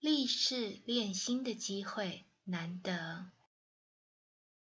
立誓练心的机会难得。